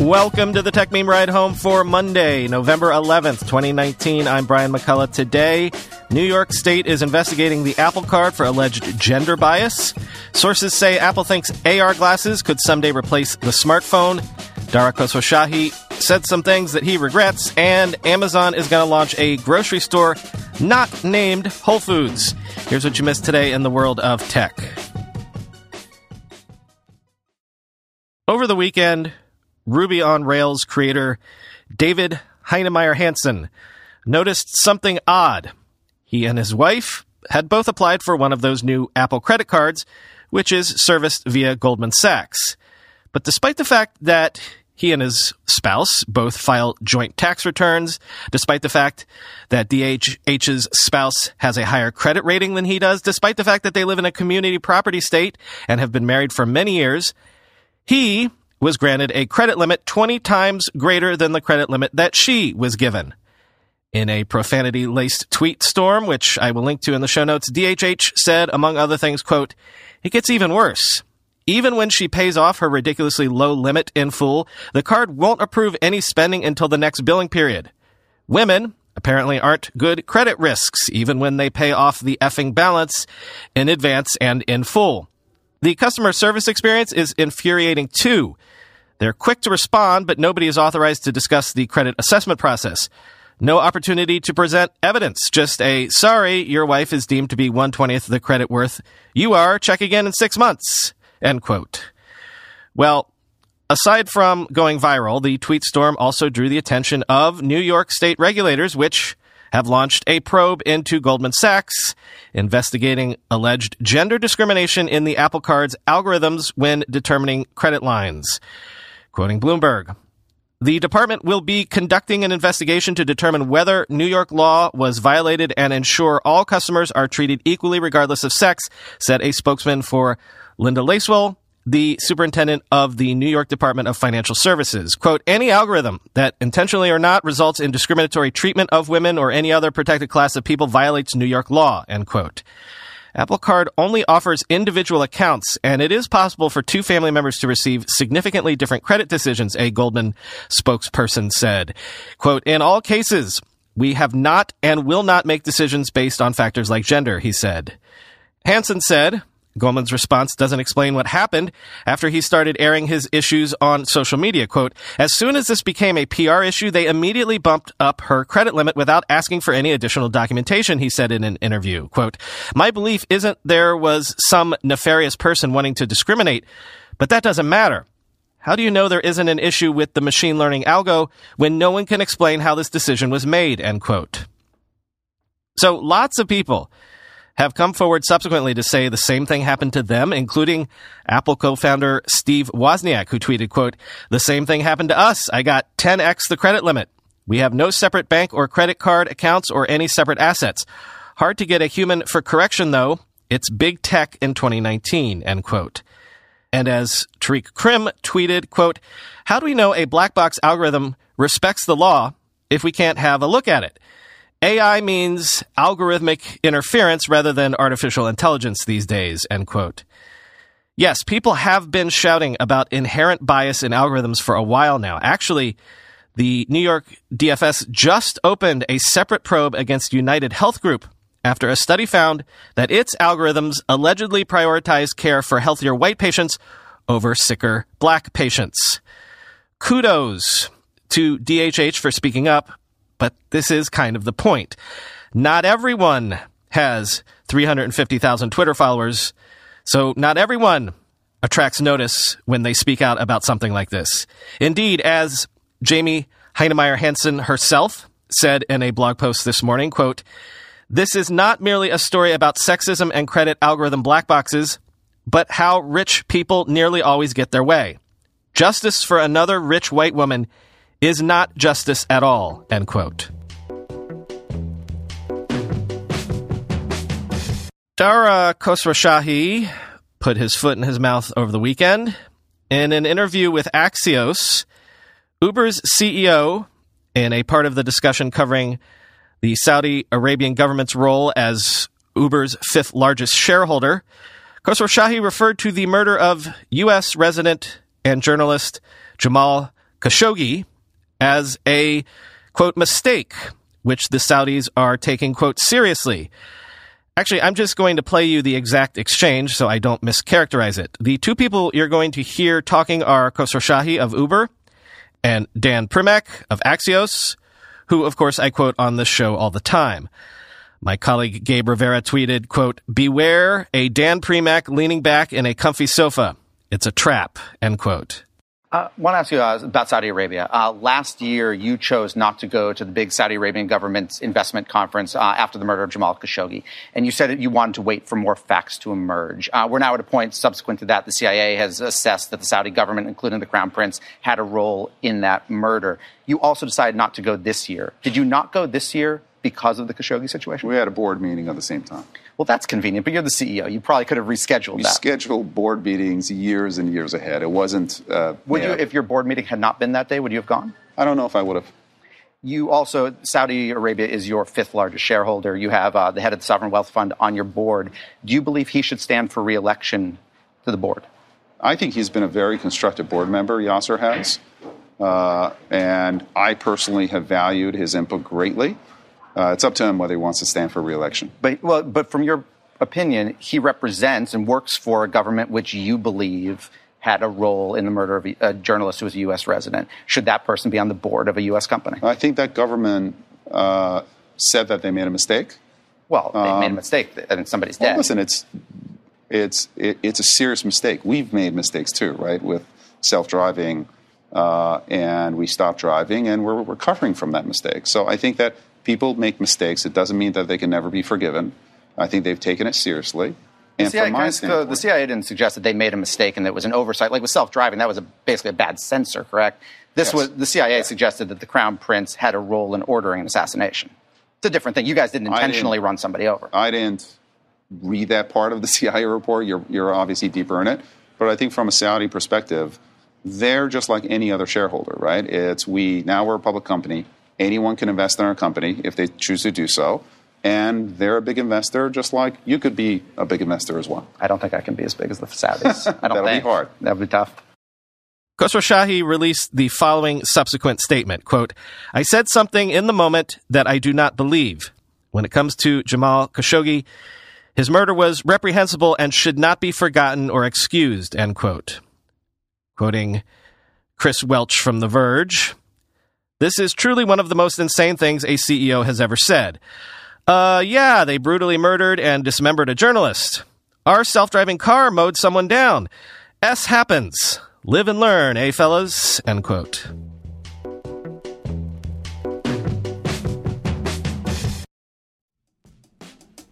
Welcome to the Techmeme Ride Home for Monday, November 11th, 2019. I'm Brian McCullough. Today, New York State is investigating the Apple Card for alleged gender bias. Sources say Apple thinks AR glasses could someday replace the smartphone. Dara Khosrowshahi said some things that he regrets, and Amazon is going to launch a grocery store not named Whole Foods. Here's what you missed today in the world of tech. Over the weekend, Ruby on Rails creator David Heinemeier Hansson noticed something odd. He and his wife had both applied for one of those new Apple credit cards, which is serviced via Goldman Sachs. But despite the fact that he and his spouse both file joint tax returns, despite the fact that DHH's spouse has a higher credit rating than he does, despite the fact that they live in a community property state and have been married for many years. He was granted a credit limit 20 times greater than the credit limit that she was given. In a profanity laced tweet storm, which I will link to in the show notes, DHH said, among other things, quote, it gets even worse. Even when she pays off her ridiculously low limit in full, the card won't approve any spending until the next billing period. Women apparently aren't good credit risks, even when they pay off the effing balance in advance and in full. The customer service experience is infuriating too. They're quick to respond, but nobody is authorized to discuss the credit assessment process. No opportunity to present evidence. Just a, sorry, your wife is deemed to be 120th the credit worth. You are. Check again in six months. End quote. Well, aside from going viral, the tweet storm also drew the attention of New York state regulators, which have launched a probe into Goldman Sachs, investigating alleged gender discrimination in the Apple Card's algorithms when determining credit lines. Quoting Bloomberg, the department will be conducting an investigation to determine whether New York law was violated and ensure all customers are treated equally regardless of sex, said a spokesman for Linda Lacewell, the superintendent of the New York Department of Financial Services. Quote, any algorithm that intentionally or not results in discriminatory treatment of women or any other protected class of people violates New York law, end quote. Apple Card only offers individual accounts, and it is possible for two family members to receive significantly different credit decisions, a Goldman spokesperson said. Quote, in all cases, we have not and will not make decisions based on factors like gender, he said. Hansson said, Goldman's response doesn't explain what happened after he started airing his issues on social media. Quote, as soon as this became a PR issue, they immediately bumped up her credit limit without asking for any additional documentation, he said in an interview. Quote, my belief isn't there was some nefarious person wanting to discriminate, but that doesn't matter. How do you know there isn't an issue with the machine learning algo when no one can explain how this decision was made? End quote. So lots of people have come forward subsequently to say the same thing happened to them, including Apple co-founder Steve Wozniak, who tweeted, quote, the same thing happened to us. I got 10x the credit limit. We have no separate bank or credit card accounts or any separate assets. Hard to get a human for correction, though. It's big tech in 2019, end quote. And as Tariq Krim tweeted, quote, how do we know a black box algorithm respects the law if we can't have a look at it? AI means algorithmic interference rather than artificial intelligence these days, end quote. Yes, people have been shouting about inherent bias in algorithms for a while now. Actually, the New York DFS just opened a separate probe against United Health Group after a study found that its algorithms allegedly prioritize care for healthier white patients over sicker black patients. Kudos to DHH for speaking up, but this is kind of the point. Not everyone has 350,000 Twitter followers, so not everyone attracts notice when they speak out about something like this. Indeed, as Jamie Heinemeier Hansson herself said in a blog post this morning, quote, this is not merely a story about sexism and credit algorithm black boxes, but how rich people nearly always get their way. Justice for another rich white woman is not justice at all, end quote. Dara Khosrowshahi put his foot in his mouth over the weekend. In an interview with Axios, Uber's CEO, in a part of the discussion covering the Saudi Arabian government's role as Uber's fifth largest shareholder, Khosrowshahi referred to the murder of U.S. resident and journalist Jamal Khashoggi as a, quote, mistake, which the Saudis are taking, quote, seriously. Actually, I'm just going to play you the exact exchange so I don't mischaracterize it. The two people you're going to hear talking are Khosrowshahi of Uber and Dan Primack of Axios, who, of course, I quote on this show all the time. My colleague Gabe Rivera tweeted, quote, beware a Dan Primack leaning back in a comfy sofa. It's a trap, end quote. I want to ask you uh, about Saudi Arabia. Uh, last year, you chose not to go to the big Saudi Arabian government's investment conference uh, after the murder of Jamal Khashoggi, and you said that you wanted to wait for more facts to emerge. Uh, we're now at a point subsequent to that. The CIA has assessed that the Saudi government, including the Crown Prince, had a role in that murder. You also decided not to go this year. Did you not go this year because of the Khashoggi situation? We had a board meeting at the same time. Well, that's convenient, but you're the CEO. You probably could have rescheduled we that. scheduled board meetings years and years ahead. It wasn't. Uh, would yeah, you, if your board meeting had not been that day, would you have gone? I don't know if I would have. You also, Saudi Arabia is your fifth largest shareholder. You have uh, the head of the Sovereign Wealth Fund on your board. Do you believe he should stand for reelection to the board? I think he's been a very constructive board member, Yasser has. Uh, and I personally have valued his input greatly. Uh, it's up to him whether he wants to stand for reelection. But well, but from your opinion, he represents and works for a government which you believe had a role in the murder of a journalist who was a U.S. resident. Should that person be on the board of a U.S. company? I think that government uh, said that they made a mistake. Well, they um, made a mistake and somebody's well, dead. Listen, it's it's it, it's a serious mistake. We've made mistakes too, right? With self-driving, uh, and we stopped driving, and we're recovering from that mistake. So I think that people make mistakes. It doesn't mean that they can never be forgiven. I think they've taken it seriously. And the CIA, the CIA, didn't suggest that they made a mistake and that it was an oversight. Like with self-driving, that was a, basically a bad sensor, correct? This yes. was the CIA yes. suggested that the crown prince had a role in ordering an assassination. It's a different thing. You guys didn't intentionally didn't, run somebody over. I didn't read that part of the CIA report. You're, you're obviously deeper in it, but I think from a Saudi perspective, they're just like any other shareholder, right? It's we now we're a public company. Anyone can invest in our company if they choose to do so and they're a big investor, just like you could be a big investor as well. I don't think I can be as big as the Saudis. I don't That'll think. be hard. That'll be tough. Khosrowshahi released the following subsequent statement, quote, I said something in the moment that I do not believe. When it comes to Jamal Khashoggi, his murder was reprehensible and should not be forgotten or excused, end quote. Quoting Chris Welch from The Verge, this is truly one of the most insane things a CEO has ever said. Uh, yeah, they brutally murdered and dismembered a journalist. Our self driving car mowed someone down. S happens. Live and learn, eh, fellas? End quote.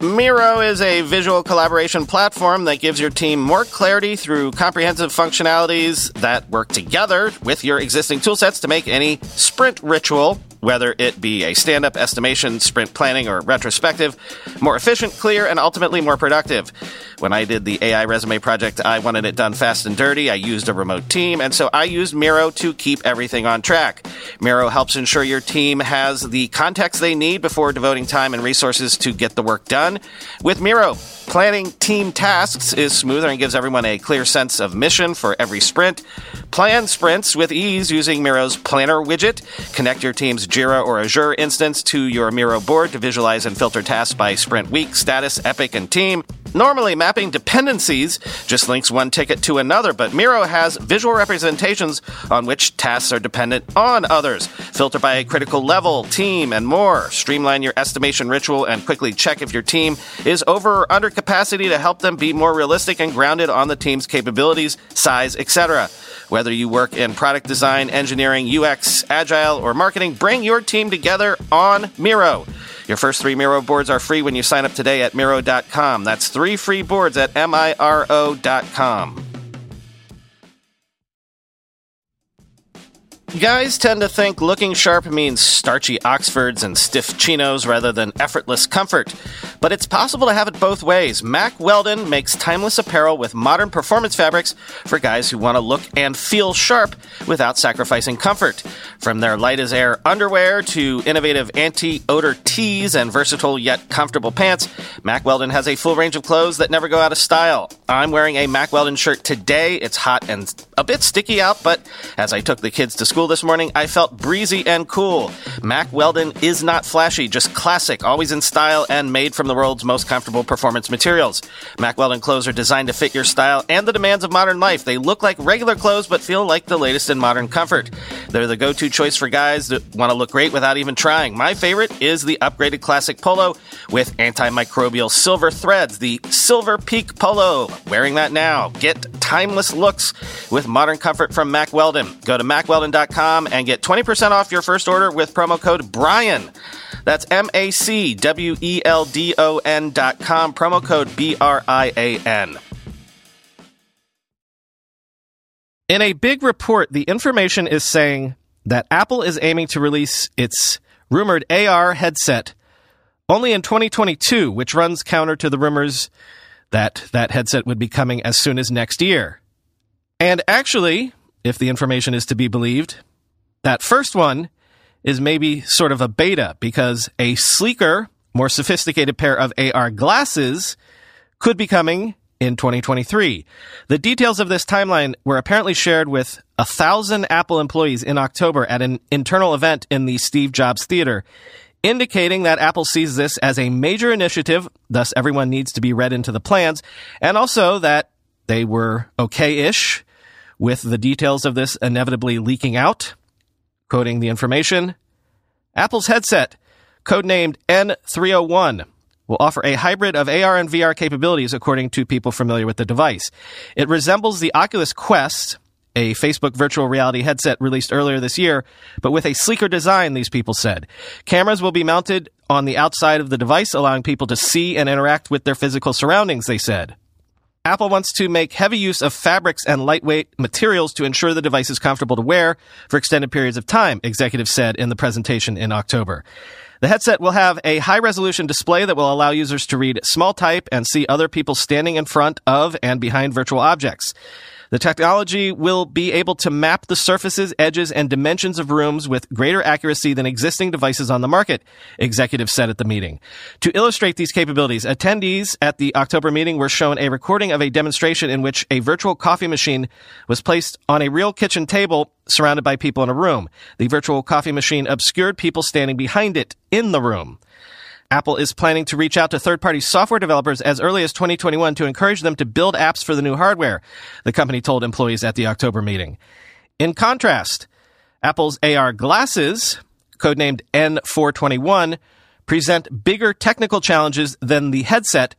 Miro is a visual collaboration platform that gives your team more clarity through comprehensive functionalities that work together with your existing toolsets to make any sprint ritual whether it be a stand up estimation, sprint planning, or retrospective, more efficient, clear, and ultimately more productive. When I did the AI resume project, I wanted it done fast and dirty. I used a remote team, and so I used Miro to keep everything on track. Miro helps ensure your team has the context they need before devoting time and resources to get the work done. With Miro, Planning team tasks is smoother and gives everyone a clear sense of mission for every sprint. Plan sprints with ease using Miro's Planner widget. Connect your team's Jira or Azure instance to your Miro board to visualize and filter tasks by sprint week, status, epic, and team. Normally, mapping dependencies just links one ticket to another, but Miro has visual representations on which tasks are dependent on others. Filter by critical level, team, and more. Streamline your estimation ritual and quickly check if your team is over or under capacity to help them be more realistic and grounded on the team's capabilities, size, etc. Whether you work in product design, engineering, UX, agile, or marketing, bring your team together on Miro. Your first three Miro boards are free when you sign up today at Miro.com. That's three free boards at M-I-R-O.com. Guys tend to think looking sharp means starchy Oxfords and stiff chinos rather than effortless comfort. But it's possible to have it both ways. Mack Weldon makes timeless apparel with modern performance fabrics for guys who want to look and feel sharp without sacrificing comfort. From their light as air underwear to innovative anti odor tees and versatile yet comfortable pants, Mack Weldon has a full range of clothes that never go out of style. I'm wearing a Mack Weldon shirt today. It's hot and a bit sticky out, but as I took the kids to school this morning, I felt breezy and cool. Mack Weldon is not flashy, just classic, always in style and made from the world's most comfortable performance materials. Mack Weldon clothes are designed to fit your style and the demands of modern life. They look like regular clothes but feel like the latest in modern comfort. They're the go-to choice for guys that want to look great without even trying. My favorite is the upgraded classic polo with antimicrobial silver threads, the Silver Peak Polo. Wearing that now. Get timeless looks with modern comfort from Mack Weldon. Go to mackweldon.com and get 20% off your first order with promo code BRIAN. That's M A C W E L D O N dot com, promo code B R I A N. In a big report, the information is saying that Apple is aiming to release its rumored AR headset only in 2022, which runs counter to the rumors that that headset would be coming as soon as next year. And actually, if the information is to be believed, that first one is maybe sort of a beta because a sleeker, more sophisticated pair of AR glasses could be coming in 2023. The details of this timeline were apparently shared with a thousand Apple employees in October at an internal event in the Steve Jobs Theater, indicating that Apple sees this as a major initiative, thus everyone needs to be read into the plans, and also that they were okay-ish with the details of this inevitably leaking out. Quoting the information, Apple's headset, codenamed N301, will offer a hybrid of AR and VR capabilities according to people familiar with the device. It resembles the Oculus Quest, a Facebook virtual reality headset released earlier this year, but with a sleeker design, these people said. Cameras will be mounted on the outside of the device, allowing people to see and interact with their physical surroundings, they said. Apple wants to make heavy use of fabrics and lightweight materials to ensure the device is comfortable to wear for extended periods of time, executives said in the presentation in October. The headset will have a high resolution display that will allow users to read small type and see other people standing in front of and behind virtual objects. The technology will be able to map the surfaces, edges, and dimensions of rooms with greater accuracy than existing devices on the market, executives said at the meeting. To illustrate these capabilities, attendees at the October meeting were shown a recording of a demonstration in which a virtual coffee machine was placed on a real kitchen table surrounded by people in a room. The virtual coffee machine obscured people standing behind it in the room. Apple is planning to reach out to third party software developers as early as 2021 to encourage them to build apps for the new hardware, the company told employees at the October meeting. In contrast, Apple's AR glasses, codenamed N421, present bigger technical challenges than the headset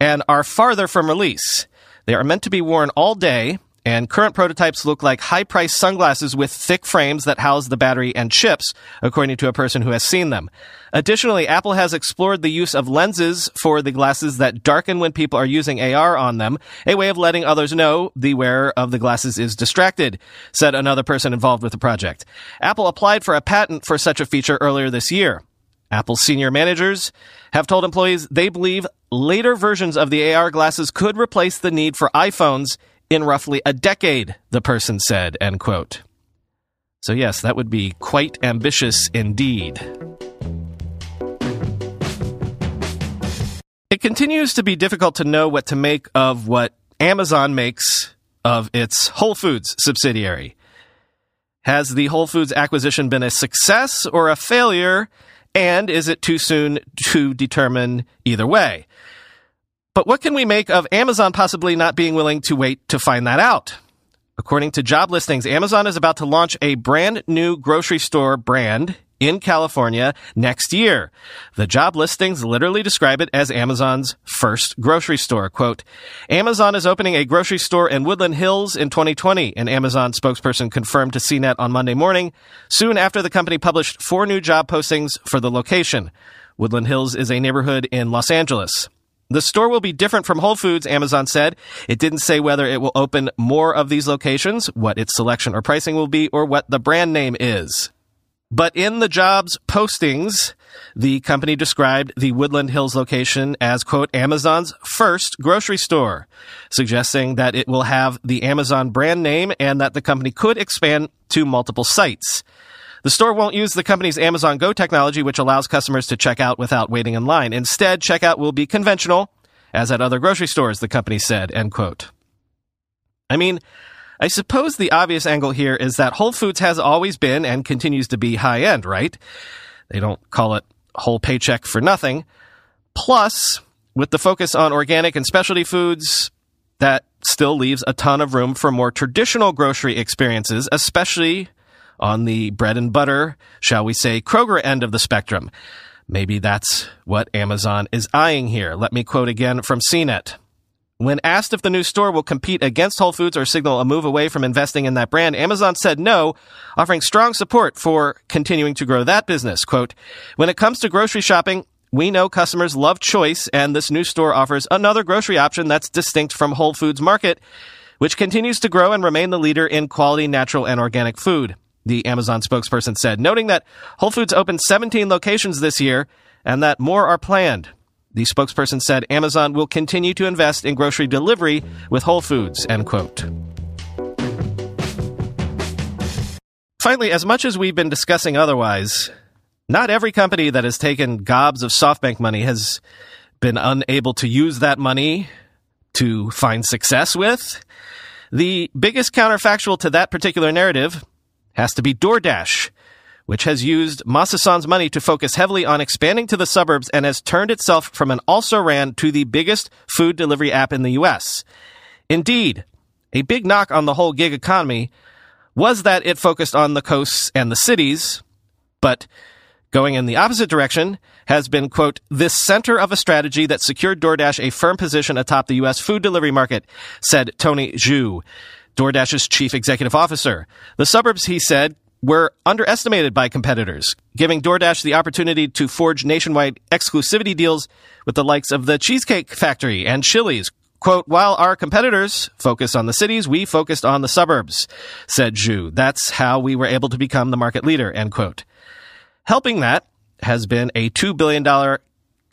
and are farther from release. They are meant to be worn all day and current prototypes look like high priced sunglasses with thick frames that house the battery and chips, according to a person who has seen them. Additionally, Apple has explored the use of lenses for the glasses that darken when people are using AR on them, a way of letting others know the wearer of the glasses is distracted, said another person involved with the project. Apple applied for a patent for such a feature earlier this year. Apple's senior managers have told employees they believe later versions of the AR glasses could replace the need for iPhones in roughly a decade, the person said, end quote. So, yes, that would be quite ambitious indeed. It continues to be difficult to know what to make of what Amazon makes of its Whole Foods subsidiary. Has the Whole Foods acquisition been a success or a failure? And is it too soon to determine either way? But what can we make of Amazon possibly not being willing to wait to find that out? According to job listings, Amazon is about to launch a brand new grocery store brand in California next year. The job listings literally describe it as Amazon's first grocery store. Quote, Amazon is opening a grocery store in Woodland Hills in 2020, an Amazon spokesperson confirmed to CNET on Monday morning, soon after the company published four new job postings for the location. Woodland Hills is a neighborhood in Los Angeles. The store will be different from Whole Foods, Amazon said. It didn't say whether it will open more of these locations, what its selection or pricing will be, or what the brand name is. But in the jobs postings, the company described the Woodland Hills location as, quote, Amazon's first grocery store, suggesting that it will have the Amazon brand name and that the company could expand to multiple sites. The store won't use the company's Amazon Go technology, which allows customers to check out without waiting in line. Instead, checkout will be conventional, as at other grocery stores, the company said, end quote. I mean, I suppose the obvious angle here is that Whole Foods has always been and continues to be high end, right? They don't call it whole paycheck for nothing. Plus, with the focus on organic and specialty foods, that still leaves a ton of room for more traditional grocery experiences, especially on the bread and butter, shall we say, Kroger end of the spectrum. Maybe that's what Amazon is eyeing here. Let me quote again from CNET. When asked if the new store will compete against Whole Foods or signal a move away from investing in that brand, Amazon said no, offering strong support for continuing to grow that business. Quote, when it comes to grocery shopping, we know customers love choice, and this new store offers another grocery option that's distinct from Whole Foods Market, which continues to grow and remain the leader in quality, natural, and organic food the Amazon spokesperson said, noting that Whole Foods opened 17 locations this year and that more are planned. The spokesperson said Amazon will continue to invest in grocery delivery with Whole Foods, end quote. Finally, as much as we've been discussing otherwise, not every company that has taken gobs of SoftBank money has been unable to use that money to find success with. The biggest counterfactual to that particular narrative has to be DoorDash, which has used Masa Son's money to focus heavily on expanding to the suburbs and has turned itself from an also ran to the biggest food delivery app in the US. Indeed, a big knock on the whole gig economy was that it focused on the coasts and the cities, but going in the opposite direction has been, quote, this center of a strategy that secured DoorDash a firm position atop the U.S. food delivery market, said Tony Xu. DoorDash's chief executive officer. The suburbs, he said, were underestimated by competitors, giving DoorDash the opportunity to forge nationwide exclusivity deals with the likes of the Cheesecake Factory and Chili's. Quote, while our competitors focused on the cities, we focused on the suburbs, said Xu. That's how we were able to become the market leader, end quote. Helping that has been a $2 billion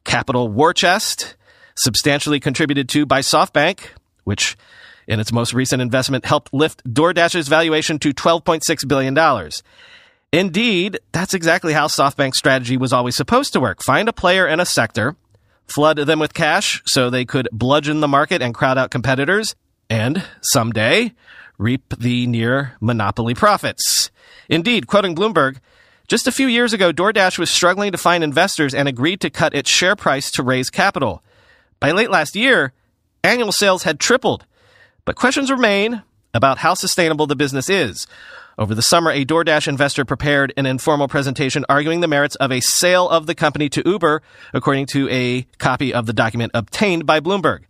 capital war chest, substantially contributed to by SoftBank, which in its most recent investment helped lift DoorDash's valuation to $12.6 billion. Indeed, that's exactly how SoftBank's strategy was always supposed to work. Find a player in a sector, flood them with cash so they could bludgeon the market and crowd out competitors, and someday reap the near monopoly profits. Indeed, quoting Bloomberg, just a few years ago, DoorDash was struggling to find investors and agreed to cut its share price to raise capital. By late last year, annual sales had tripled but questions remain about how sustainable the business is. Over the summer, a DoorDash investor prepared an informal presentation arguing the merits of a sale of the company to Uber, according to a copy of the document obtained by Bloomberg.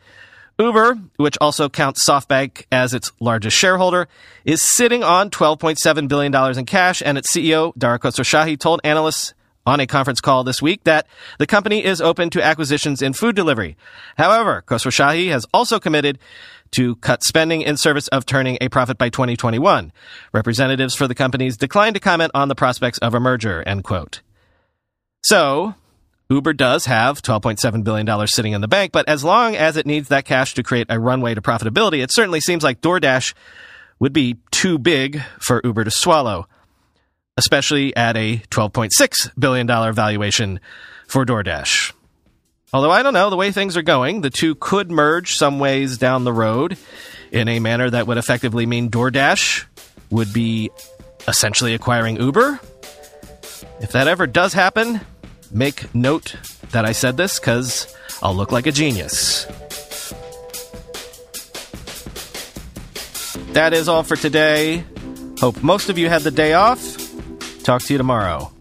Uber, which also counts SoftBank as its largest shareholder, is sitting on $12.7 billion in cash, and its CEO, Dara Khosrowshahi, told analysts on a conference call this week that the company is open to acquisitions in food delivery. However, Khosrowshahi has also committed to cut spending in service of turning a profit by 2021. Representatives for the companies declined to comment on the prospects of a merger, end quote. So, Uber does have $12.7 billion sitting in the bank, but as long as it needs that cash to create a runway to profitability, it certainly seems like DoorDash would be too big for Uber to swallow, especially at a $12.6 billion valuation for DoorDash. Although I don't know, the way things are going, the two could merge some ways down the road in a manner that would effectively mean DoorDash would be essentially acquiring Uber. If that ever does happen, make note that I said this because I'll look like a genius. That is all for today. Hope most of you had the day off. Talk to you tomorrow.